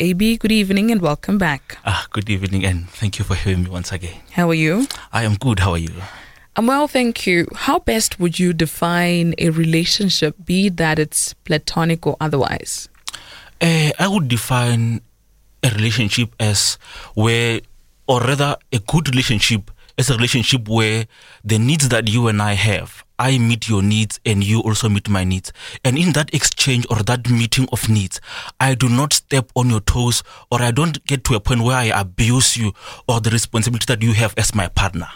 AB, good evening and welcome back. Ah, good evening, and thank you for having me once again. How are you? I am good. How are you? I'm well, thank you. How best would you define a relationship, be that it's platonic or otherwise? Uh, I would define a relationship as where, or rather, a good relationship as a relationship where the needs that you and I have, I meet your needs and you also meet my needs. And in that exchange or that meeting of needs, I do not step on your toes or I don't get to a point where I abuse you or the responsibility that you have as my partner.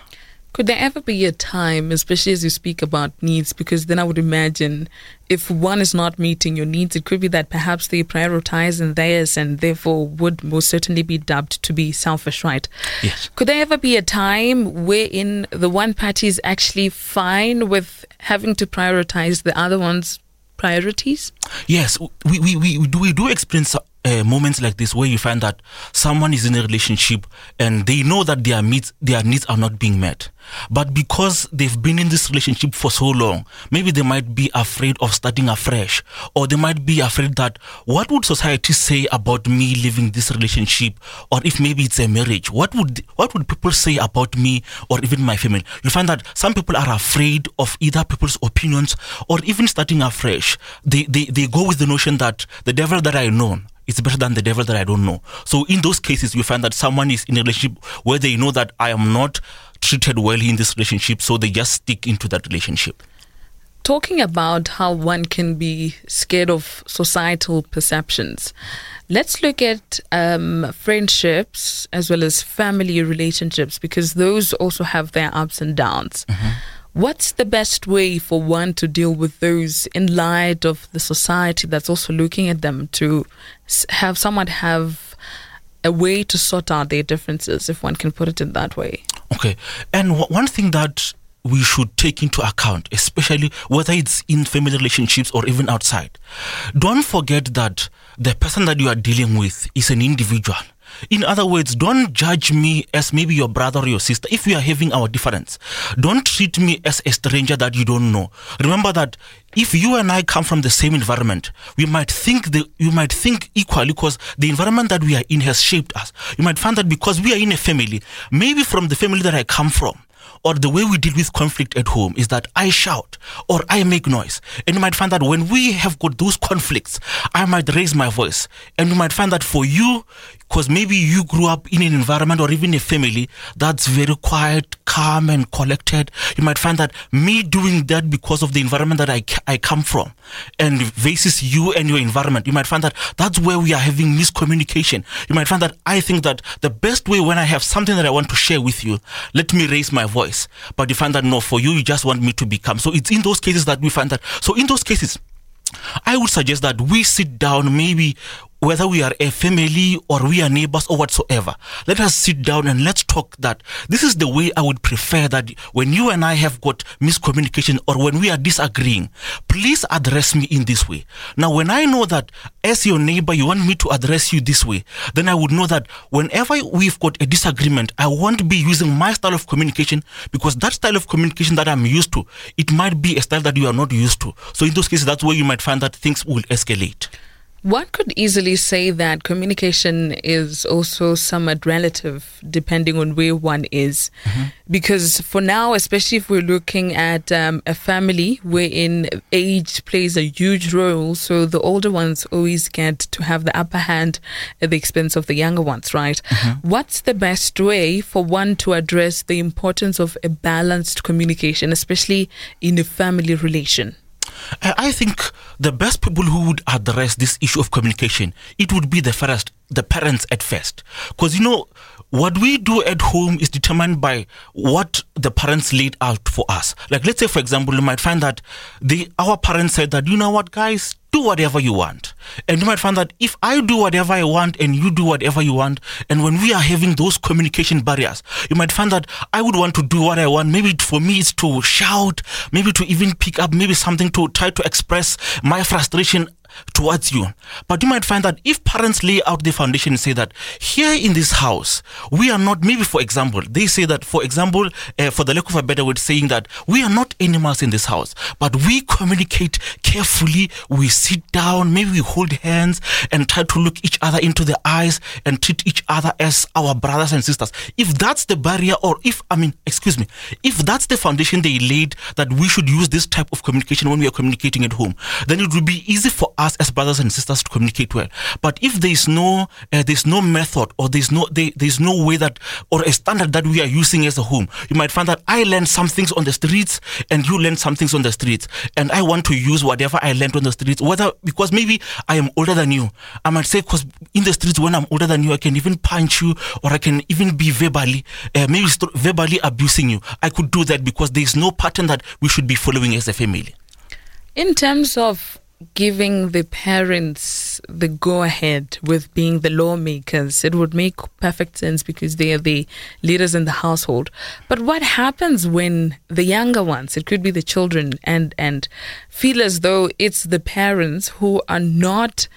Could there ever be a time, especially as you speak about needs, because then I would imagine if one is not meeting your needs, it could be that perhaps they prioritize in theirs and therefore would most certainly be dubbed to be selfish, right? Yes. Could there ever be a time wherein the one party is actually fine with having to prioritize the other one's priorities? Yes, we, we, we, do, we do experience uh, moments like this where you find that someone is in a relationship and they know that their needs their needs are not being met. But because they've been in this relationship for so long maybe they might be afraid of starting afresh or they might be afraid that what would society say about me leaving this relationship or if maybe it's a marriage? What would what would people say about me or even my family? You find that some people are afraid of either people's opinions or even starting afresh. They they, they go with the notion that the devil that i know it's better than the devil that I don't know. So in those cases, you find that someone is in a relationship where they know that I am not treated well in this relationship, so they just stick into that relationship. Talking about how one can be scared of societal perceptions, let's look at um, friendships as well as family relationships because those also have their ups and downs. Mm-hmm. What's the best way for one to deal with those in light of the society that's also looking at them to have someone have a way to sort out their differences, if one can put it in that way? Okay. And w- one thing that we should take into account, especially whether it's in family relationships or even outside, don't forget that the person that you are dealing with is an individual in other words, don't judge me as maybe your brother or your sister. If we are having our difference, don't treat me as a stranger that you don't know. Remember that if you and I come from the same environment, we might think the, you might think equally because the environment that we are in has shaped us. You might find that because we are in a family, maybe from the family that I come from, or the way we deal with conflict at home is that I shout or I make noise. And you might find that when we have got those conflicts, I might raise my voice. And you might find that for you, because maybe you grew up in an environment or even a family that's very quiet, calm, and collected. You might find that me doing that because of the environment that I, I come from and versus you and your environment, you might find that that's where we are having miscommunication. You might find that I think that the best way when I have something that I want to share with you, let me raise my voice. But you find that no, for you, you just want me to become. So it's in those cases that we find that. So in those cases, I would suggest that we sit down maybe whether we are a family or we are neighbors or whatsoever, let us sit down and let's talk that this is the way I would prefer that when you and I have got miscommunication or when we are disagreeing, please address me in this way. Now, when I know that as your neighbor, you want me to address you this way, then I would know that whenever we've got a disagreement, I won't be using my style of communication because that style of communication that I'm used to, it might be a style that you are not used to. So in those cases, that's where you might find that things will escalate. One could easily say that communication is also somewhat relative depending on where one is. Mm-hmm. Because for now, especially if we're looking at um, a family wherein age plays a huge role, so the older ones always get to have the upper hand at the expense of the younger ones, right? Mm-hmm. What's the best way for one to address the importance of a balanced communication, especially in a family relation? Uh, I think the best people who would address this issue of communication, it would be the first, the parents at first. Because, you know, what we do at home is determined by what the parents laid out for us. Like, let's say, for example, you might find that the our parents said that, you know what, guys, do whatever you want. And you might find that if I do whatever I want and you do whatever you want, and when we are having those communication barriers, you might find that I would want to do what I want. Maybe for me, it's to shout, maybe to even pick up, maybe something to try to express my frustration towards you. But you might find that if parents lay out the foundation and say that here in this house, we are not, maybe for example, they say that, for example, uh, for the lack of a better word, saying that we are not animals in this house, but we communicate carefully. We sit down, maybe we hold hands and try to look each other into the eyes and treat each other as our brothers and sisters. If that's the barrier, or if, I mean, excuse me, if that's the foundation they laid that we should use this type of communication when we are communicating at home, then it will be easy for us as brothers and sisters to communicate well. But if there is no, uh, there's no method or there's no, there, there's no way that, or a standard that we are using as a home, you might find that I learn some things on the streets and you learn some things on the streets. And I want to use whatever I learned on the streets, whether, because maybe I am older than you. I might say, because in the streets, when I'm older than you, I can even punch you or I can even be verbally, uh, maybe st- verbally abusing you. I could do that because there's no pattern that we should be following as a family. In terms of giving the parents the go ahead with being the lawmakers, it would make perfect sense because they are the leaders in the household. But what happens when the younger ones, it could be the children, and and feel as though it's the parents who are not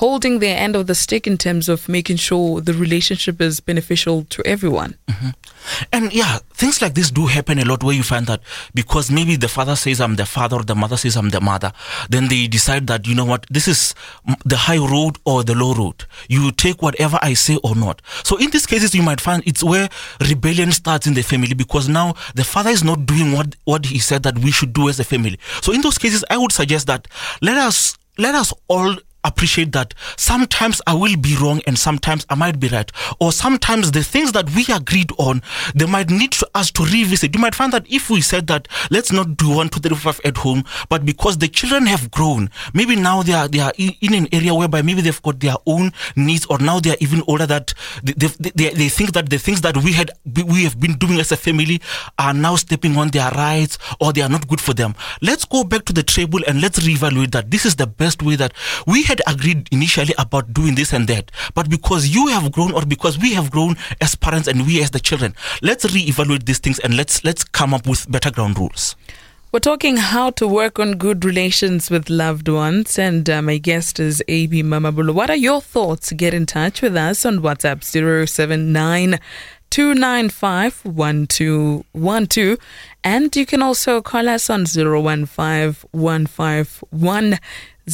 holding their end of the stick in terms of making sure the relationship is beneficial to everyone. Mm-hmm. And yeah, things like this do happen a lot where you find that because maybe the father says I'm the father or the mother says I'm the mother, then they decide that, you know what, this is the high road or the low road. You take whatever I say or not. So in these cases, you might find it's where rebellion starts in the family because now the father is not doing what, what he said that we should do as a family. So in those cases, I would suggest that let us let us all appreciate that sometimes I will be wrong and sometimes I might be right. Or sometimes the things that we agreed on, they might need to, us to revisit. You might find that if we said that let's not do one, two, three, five at home, but because the children have grown, maybe now they are they are in an area whereby maybe they've got their own needs, or now they are even older that they, they, they, they think that the things that we had we have been doing as a family are now stepping on their rights or they are not good for them. Let's go back to the table and let's reevaluate that this is the best way that we had agreed initially about doing this and that, but because you have grown or because we have grown as parents and we as the children, let's reevaluate these things and let's let's come up with better ground rules. We're talking how to work on good relations with loved ones, and uh, my guest is AB Mamabolo. What are your thoughts? Get in touch with us on WhatsApp 079 295 1212. And you can also call us on 015 151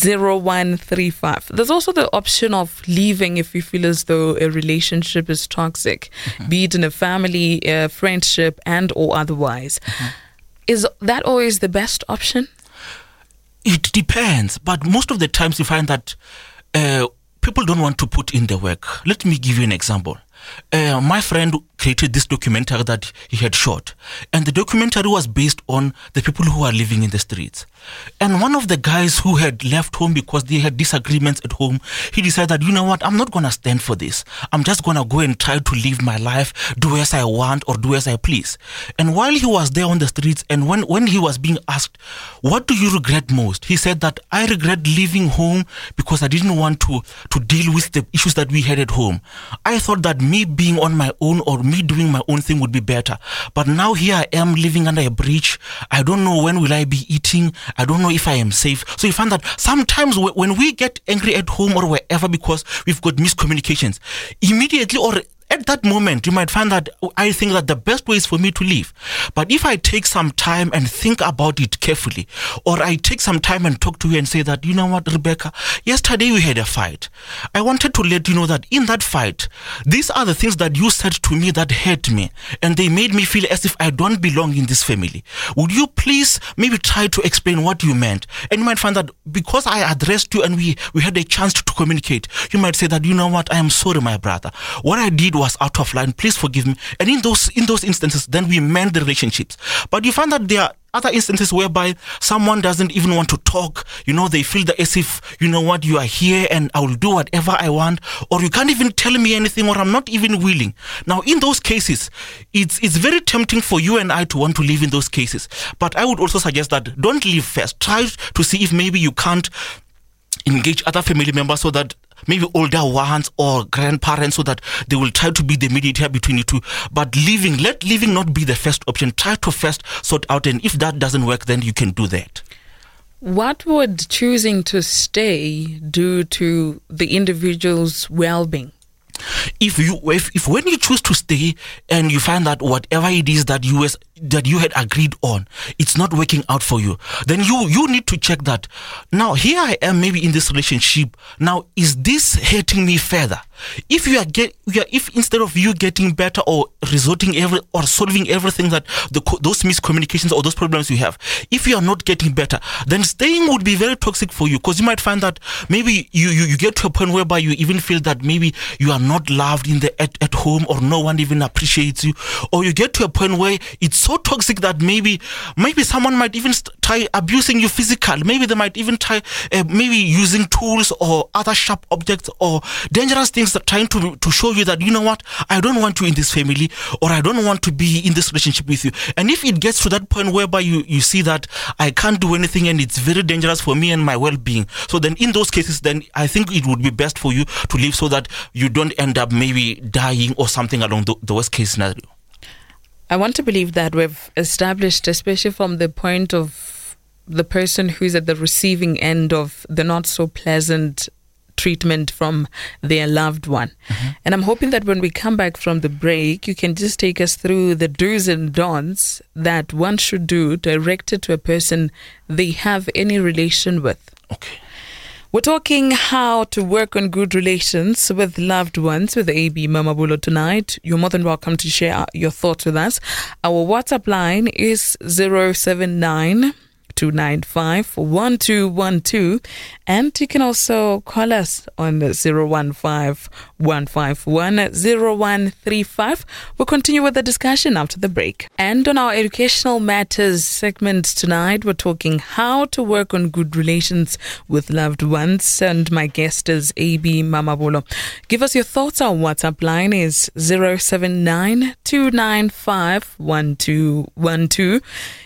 0135. There's also the option of leaving if you feel as though a relationship is toxic, mm-hmm. be it in a family, a friendship, and or otherwise. Mm-hmm. Is that always the best option? It depends, but most of the times you find that uh, people don't want to put in the work. Let me give you an example. Uh, my friend created this documentary that he had shot. And the documentary was based on the people who are living in the streets. And one of the guys who had left home because they had disagreements at home, he decided, you know what, I'm not going to stand for this. I'm just going to go and try to live my life, do as I want or do as I please. And while he was there on the streets and when, when he was being asked, what do you regret most? He said that I regret leaving home because I didn't want to, to deal with the issues that we had at home. I thought that me being on my own or me doing my own thing would be better. But now here I am living under a bridge. I don't know when will I be eating. I don't know if I am safe. So you find that sometimes when we get angry at home or wherever because we've got miscommunications, immediately or at that moment, you might find that oh, I think that the best way is for me to leave. But if I take some time and think about it carefully, or I take some time and talk to you and say that, you know what, Rebecca, yesterday we had a fight. I wanted to let you know that in that fight, these are the things that you said to me that hurt me, and they made me feel as if I don't belong in this family. Would you please maybe try to explain what you meant? And you might find that because I addressed you and we, we had a chance to, to communicate, you might say that, you know what, I am sorry, my brother. What I did was out of line. Please forgive me. And in those in those instances, then we mend the relationships. But you find that there are other instances whereby someone doesn't even want to talk. You know, they feel that as if, you know what, you are here and I will do whatever I want, or you can't even tell me anything, or I'm not even willing. Now, in those cases, it's it's very tempting for you and I to want to live in those cases. But I would also suggest that don't leave first. Try to see if maybe you can't engage other family members so that maybe older ones or grandparents so that they will try to be the mediator between you two. But living, let living not be the first option. Try to first sort out, and if that doesn't work, then you can do that. What would choosing to stay do to the individual's well-being? if you if, if when you choose to stay and you find that whatever it is that you was that you had agreed on it's not working out for you then you you need to check that. Now here i am maybe in this relationship. Now is this hurting me further? If you are get if instead of you getting better or resorting every or solving everything that the those miscommunications or those problems you have if you are not getting better then staying would be very toxic for you because you might find that maybe you, you you get to a point whereby you even feel that maybe you are not loved in the at, at home or no one even appreciates you or you get to a point where it's so toxic that maybe maybe someone might even try abusing you physically. Maybe they might even try uh, maybe using tools or other sharp objects or dangerous things that trying to to show you that you know what? I don't want you in this family or I don't want to be in this relationship with you. And if it gets to that point whereby you you see that I can't do anything and it's very dangerous for me and my well-being so then in those cases then I think it would be best for you to leave so that you don't end up maybe dying or something along the, the worst case scenario I want to believe that we've established, especially from the point of the person who's at the receiving end of the not so pleasant treatment from their loved one. Mm-hmm. And I'm hoping that when we come back from the break, you can just take us through the do's and don'ts that one should do directed to a person they have any relation with. Okay. We're talking how to work on good relations with loved ones with AB Mamabolo tonight. You're more than welcome to share your thoughts with us. Our WhatsApp line is 079 295 1212. And you can also call us on 015 151 0135. We'll continue with the discussion after the break. And on our educational matters segment tonight, we're talking how to work on good relations with loved ones. And my guest is AB Mamabolo. Give us your thoughts. Our WhatsApp line is 079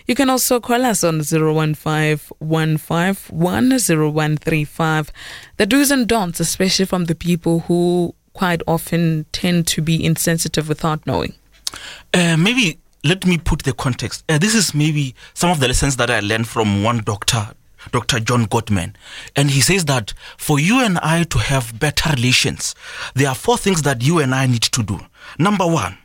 You can also call us on 01515100135. The do's and don'ts, especially from the people who quite often tend to be insensitive without knowing. Uh, maybe let me put the context. Uh, this is maybe some of the lessons that I learned from one doctor, Dr. John Gottman. And he says that for you and I to have better relations, there are four things that you and I need to do. Number one,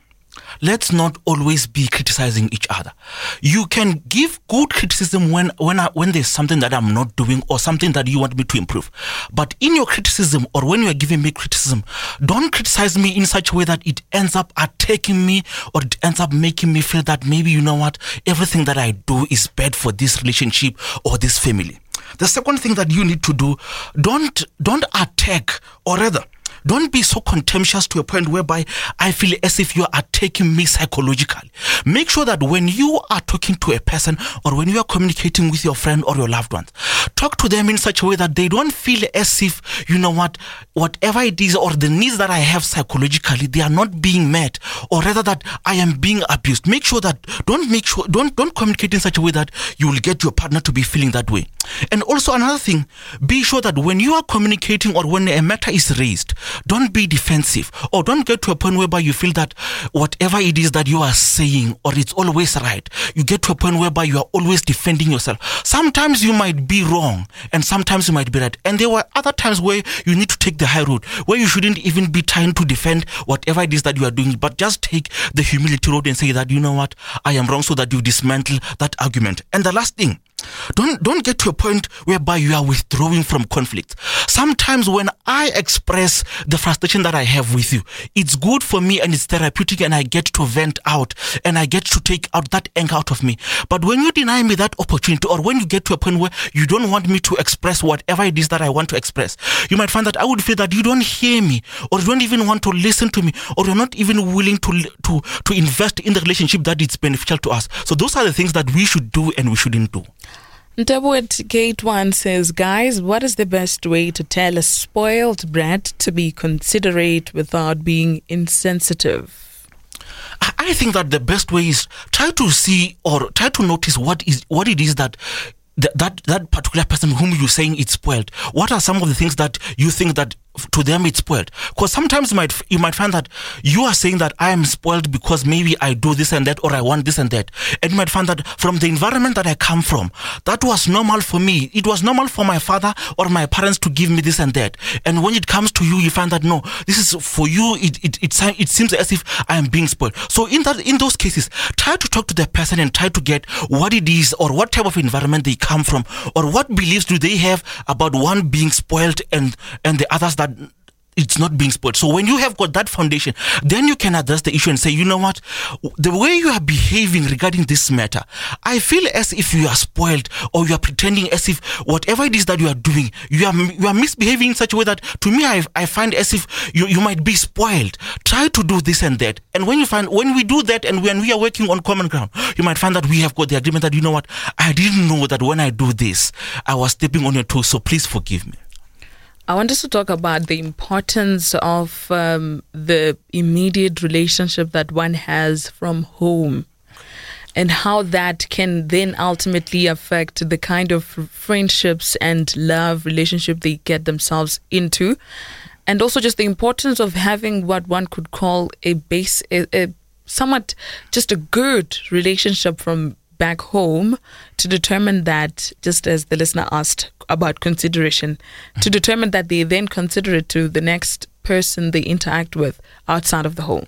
let's not always be criticizing each other. You can give good criticism when when I, when there's something that I'm not doing or something that you want me to improve. But in your criticism or when you are giving me criticism, don't criticize me in such a way that it ends up attacking me or it ends up making me feel that maybe you know what everything that I do is bad for this relationship or this family. The second thing that you need to do, don't don't attack or rather don't be so contemptuous to a point whereby I feel as if you are taking me psychologically. Make sure that when you are talking to a person or when you are communicating with your friend or your loved ones, talk to them in such a way that they don't feel as if, you know what, whatever it is or the needs that I have psychologically, they are not being met or rather that I am being abused. Make sure that don't make sure, don't, don't communicate in such a way that you will get your partner to be feeling that way. And also another thing, be sure that when you are communicating or when a matter is raised, don't be defensive or don't get to a point whereby you feel that whatever it is that you are saying or it's always right, you get to a point whereby you are always defending yourself. Sometimes you might be wrong and sometimes you might be right. And there were other times where you need to take the high road, where you shouldn't even be trying to defend whatever it is that you are doing, but just take the humility road and say that, you know what, I am wrong so that you dismantle that argument. And the last thing, don't don't get to a point whereby you are withdrawing from conflict. Sometimes when I express the frustration that I have with you, it's good for me and it's therapeutic and I get to vent out and I get to take out that anger out of me. But when you deny me that opportunity or when you get to a point where you don't want me to express whatever it is that I want to express, you might find that I would feel that you don't hear me or you don't even want to listen to me or you're not even willing to to to invest in the relationship that is beneficial to us. So those are the things that we should do and we shouldn't do. Double Gate One says, guys, what is the best way to tell a spoiled brat to be considerate without being insensitive? I think that the best way is try to see or try to notice what is what it is that that, that particular person whom you're saying it's spoiled. What are some of the things that you think that to them it's spoiled. Because sometimes you might you might find that you are saying that i am spoiled because maybe i do this and that or i want this and that. And you might find that from the environment that i come from that was normal for me. It was normal for my father or my parents to give me this and that. And when it comes to you you find that no this is for you. It it, it, it seems as if i am being spoiled. So in that in those cases try to talk to the person and try to get what it is or what type of environment they come from or what beliefs do they have about one being spoiled and and the others that it's not being spoiled. So when you have got that foundation, then you can address the issue and say, you know what, the way you are behaving regarding this matter, I feel as if you are spoiled or you are pretending as if whatever it is that you are doing, you are you are misbehaving in such a way that to me I, I find as if you, you might be spoiled. Try to do this and that. And when you find when we do that and when we are working on common ground, you might find that we have got the agreement that you know what, I didn't know that when I do this, I was stepping on your toes, so please forgive me. I wanted to talk about the importance of um, the immediate relationship that one has from home and how that can then ultimately affect the kind of friendships and love relationship they get themselves into. And also just the importance of having what one could call a base, a, a somewhat just a good relationship from back home to determine that, just as the listener asked about consideration, to determine that they then consider it to the next person they interact with outside of the home?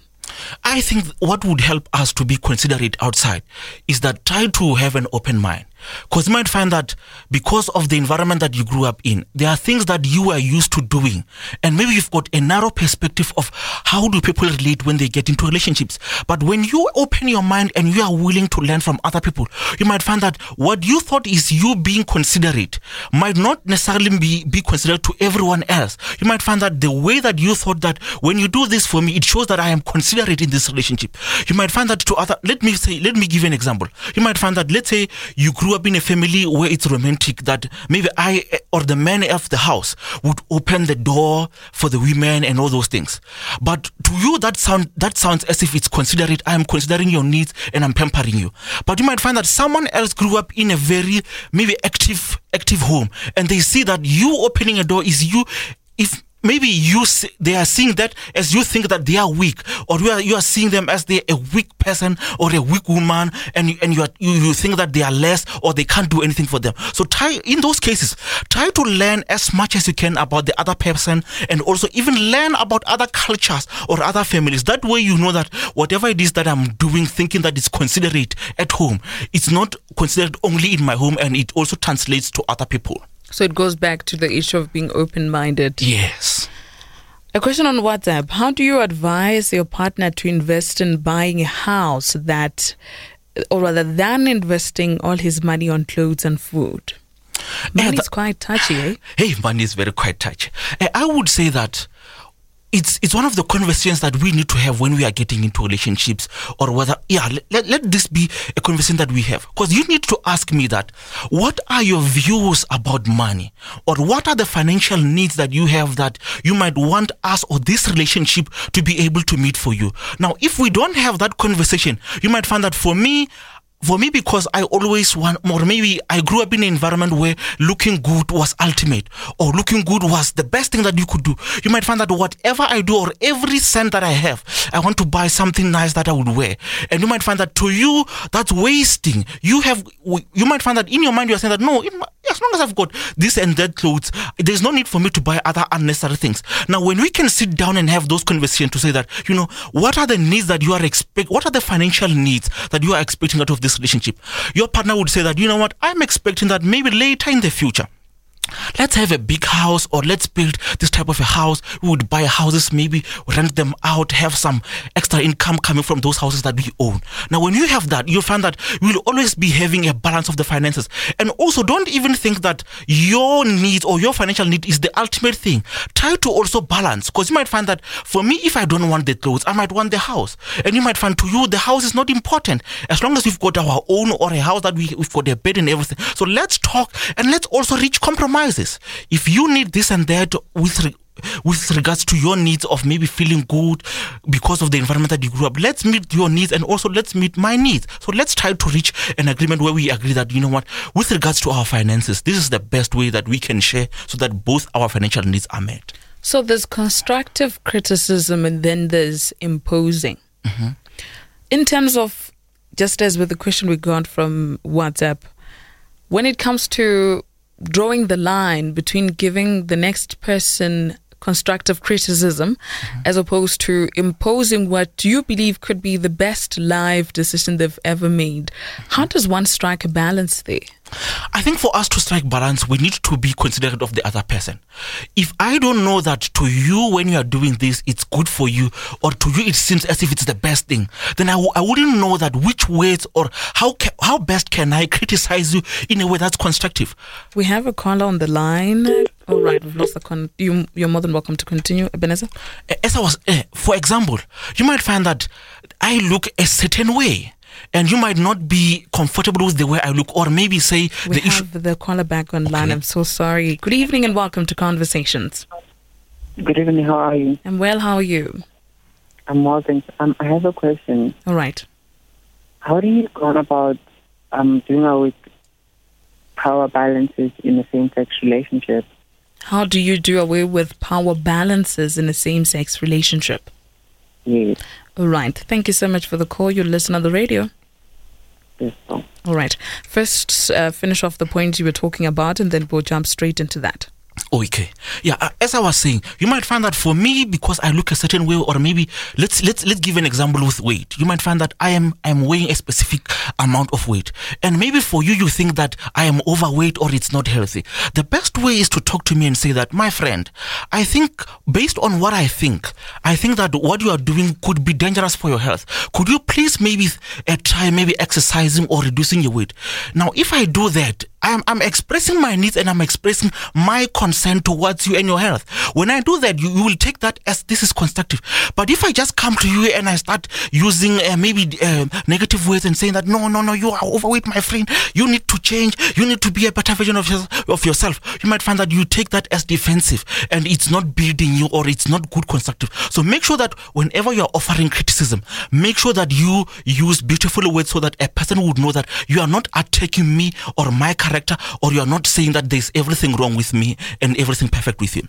I think what would help us to be considerate outside is that try to have an open mind. Because you might find that because of the environment that you grew up in, there are things that you are used to doing. And maybe you've got a narrow perspective of how do people relate when they get into relationships. But when you open your mind and you are willing to learn from other people, you might find that what you thought is you being considerate might not necessarily be, be considered to everyone else. You might find that the way that you thought that when you do this for me, it shows that I am considerate in this relationship. You might find that to other, let me say, let me give you an example. You might find that, let's say you grew up in a family where it's romantic that maybe I eh, or the man of the house would open the door for the women and all those things. But to you, that sound that sounds as if it's considerate. I am considering your needs and I'm pampering you. But you might find that someone else grew up in a very maybe active active home, and they see that you opening a door is you if maybe you see, they are seeing that as you think that they are weak or you are, you are seeing them as they a weak person or a weak woman and and you, are, you you think that they are less or they can't do anything for them. So try in those cases try to learn as much as you can about the other person and also even learn about other cultures or other families. That way you know that whatever it is that I'm doing thinking that it's considerate at home it's not considered only in my home and it also translates to other people so it goes back to the issue of being open minded. Yes. A question on WhatsApp How do you advise your partner to invest in buying a house that, or rather than investing all his money on clothes and food? Money yeah, is quite touchy, eh? Hey, money is very quite touchy. Eh, I would say that it's it's one of the conversations that we need to have when we are getting into relationships or whether yeah let, let this be a conversation that we have. Because you need to ask me that what are your views about money? Or what are the financial needs that you have that you might want us or this relationship to be able to meet for you? Now if we don't have that conversation you might find that for me for me because I always want more. Maybe I grew up in an environment where looking good was ultimate or looking good was the best thing that you could do. You might find that whatever I do or every cent that I have, I want to buy something nice that I would wear. And you might find that to you, that's wasting. You have, you might find that in your mind, you're saying that no, as long as I've got this and that clothes, there's no need for me to buy other unnecessary things. Now, when we can sit down and have those conversations to say that, you know, what are the needs that you are expect, what are the financial needs that you are expecting out of this relationship? Your partner would say that, you know what, I'm expecting that maybe later in the future let's have a big house or let's build this type of a house. We would buy houses maybe rent them out have some extra income coming from those houses that we own. Now when you have that you find that you will always be having a balance of the finances. And also don't even think that your needs or your financial need is the ultimate thing. Try to also balance because you might find that for me if i don't want the clothes i might want the house. And you might find to you the house is not important. As long as we've got our own or a house that we, we've got a bed and everything. So let's talk and let's also reach compromise compromises. If you need this and that with re- with regards to your needs of maybe feeling good because of the environment that you grew up, let's meet your needs and also let's meet my needs. So let's try to reach an agreement where we agree that you know what, with regards to our finances, this is the best way that we can share so that both our financial needs are met. So there's constructive criticism and then there's imposing. Mm-hmm. In terms of, just as with the question we got from WhatsApp, when it comes to drawing the line between giving the next person constructive criticism Mm-hmm. as opposed to imposing what you believe could be the best live decision they've ever made, how does one strike a balance there? I think for us to strike balance, we need to be considerate of the other person. If I don't know that to you, when you are doing this, it's good for you, or to you, it seems as if it's the best thing, then I w- I wouldn't know that which ways or how, ca- how best can I criticize you in a way that's constructive. We have a caller on the line. All right, we've lost the con. You, you're more than welcome to continue, Ebenezer. As I was, uh, for example, you might find that I look a certain way. And you might not be comfortable with the way I look, or maybe say We the issue. have the caller back online. Okay. I'm so sorry. Good evening and welcome to Conversations. Good evening. How are you? I'm well. How are you? I'm well, thanks. Um, I have a question. All right. How do you go about um, doing away with power balances in a same-sex relationship? How do you do away with power balances in a same-sex relationship? Yes. All right. Thank you so much for the call. You listen on the radio. yes. All right. First, uh, finish off the point you were talking about, and then we'll jump straight into that. Okay. Yeah, uh, as I was saying, you might find that for me because I look a certain way or maybe let's let's let's give an example with weight. You might find that I am I'm weighing a specific amount of weight. And maybe for you you think that I am overweight or it's not healthy. The best way is to talk to me and say that, "My friend, I think based on what I think, I think that what you are doing could be dangerous for your health. Could you please maybe uh, try maybe exercising or reducing your weight?" Now, if I do that, I'm, I'm expressing my needs and I'm expressing my concern towards you and your health. When I do that, you, you will take that as this is constructive. But if I just come to you and I start using uh, maybe uh, negative words and saying that, no, no, no, you are overweight, my friend, you need to change, you need to be a better version of, your, of yourself, you might find that you take that as defensive and it's not building you or it's not good constructive. So make sure that whenever you're offering criticism, make sure that you use beautiful words so that a person would know that you are not attacking me or my character or you are not saying that there's everything wrong with me and everything perfect with him.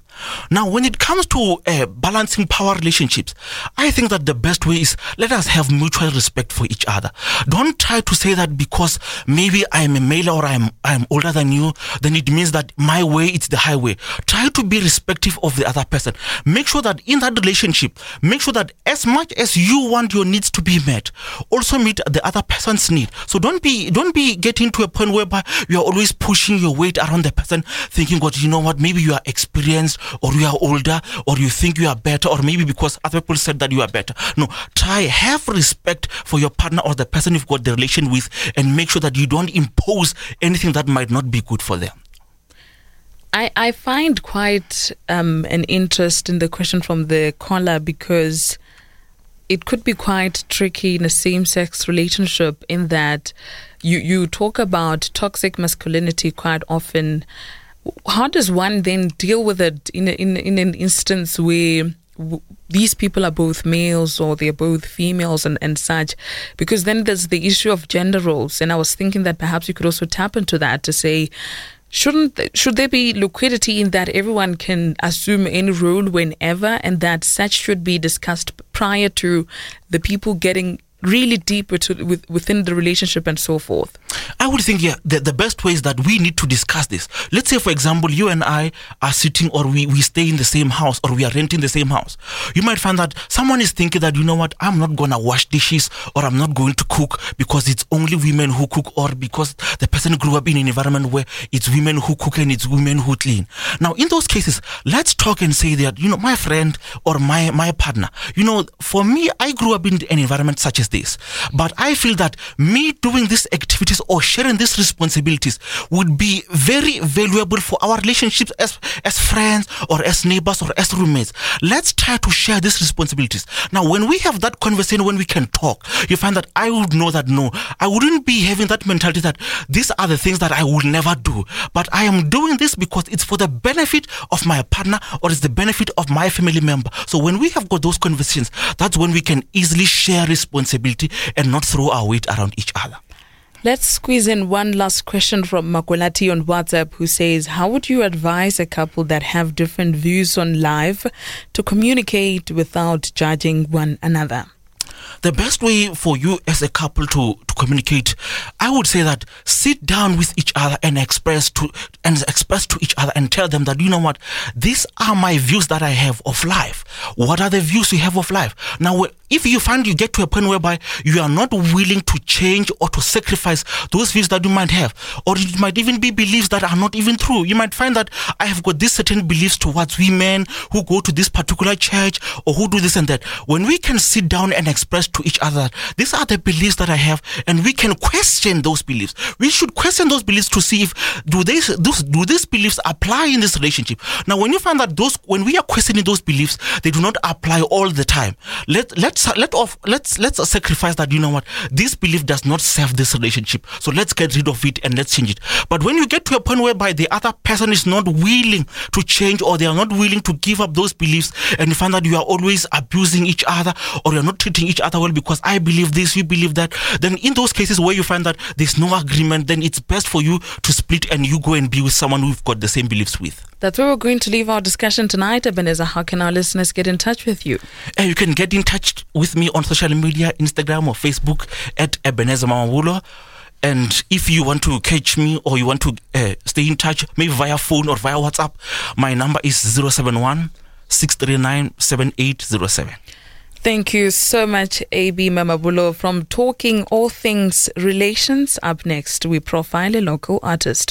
Now, when it comes to uh, balancing power relationships, I think that the best way is let us have mutual respect for each other. Don't try to say that because maybe I'm a male or I'm I'm older than you, then it means that my way it's the highway. Try to be respectful of the other person. Make sure that in that relationship, make sure that as much as you want your needs to be met, also meet the other person's need. So don't be don't be getting to a point whereby you are always pushing your weight around the person, thinking, God, you know what, maybe you are experienced or you are older or you think you are better, or maybe because other people said that you are better. No, try have respect for your partner or the person you've got the relation with and make sure that you don't impose anything that might not be good for them. I, I find quite um, an interest in the question from the caller because it could be quite tricky in a same sex relationship in that you, you talk about toxic masculinity quite often. How does one then deal with it in, a, in, in an instance where w- these people are both males or they're both females and, and such? Because then there's the issue of gender roles. And I was thinking that perhaps you could also tap into that to say, shouldn't should there be liquidity in that everyone can assume any role whenever and that such should be discussed prior to the people getting really deep with, with, within the relationship and so forth I would think, yeah, the, the best way is that we need to discuss this. Let's say, for example, you and I are sitting or we, we stay in the same house or we are renting the same house. You might find that someone is thinking that, you know what, I'm not going to wash dishes or I'm not going to cook because it's only women who cook or because the person grew up in an environment where it's women who cook and it's women who clean. Now, in those cases, let's talk and say that, you know, my friend or my, my partner, you know, for me, I grew up in an environment such as this, but I feel that me doing these activities or sharing these responsibilities would be very valuable for our relationships as as friends or as neighbors or as roommates. Let's try to share these responsibilities. Now, when we have that conversation, when we can talk, you find that I would know that no, I wouldn't be having that mentality that these are the things that I will never do, but I am doing this because it's for the benefit of my partner or it's the benefit of my family member. So when we have got those conversations, that's when we can easily share responsibility and not throw our weight around each other. Let's squeeze in one last question from Makolati on WhatsApp who says, How would you advise a couple that have different views on life to communicate without judging one another? the best way for you as a couple to, to communicate, I would say that sit down with each other and express to and express to each other and tell them that you know what, these are my views that I have of life. What are the views you have of life? Now, if you find you get to a point whereby you are not willing to change or to sacrifice those views that you might have, or it might even be beliefs that are not even true. You might find that I have got these certain beliefs towards women who go to this particular church or who do this and that. When we can sit down and express to each other, these are the beliefs that I have, and we can question those beliefs. We should question those beliefs to see if do they do these beliefs apply in this relationship. Now, when you find that those when we are questioning those beliefs, they do not apply all the time. Let let's let off let's let's sacrifice that. You know what? This belief does not serve this relationship, so let's get rid of it and let's change it. But when you get to a point whereby the other person is not willing to change or they are not willing to give up those beliefs, and you find that you are always abusing each other or you're not treating each other well because I believe this, you believe that, then in those cases where you find that there's no agreement, then it's best for you to split and you go and be with someone who've got the same beliefs with. That's where we're going to leave our discussion tonight. Ebenezer, how can our listeners get in touch with you? Uh, you can get in touch with me on social media, Instagram or Facebook at Ebenezer Mamabolo. And if you want to catch me or you want to uh, stay in touch, maybe via phone or via WhatsApp, my number is 071 639 7807. Thank you so much, AB Mamabolo, from Talking All Things Relations. Up next, we profile a local artist.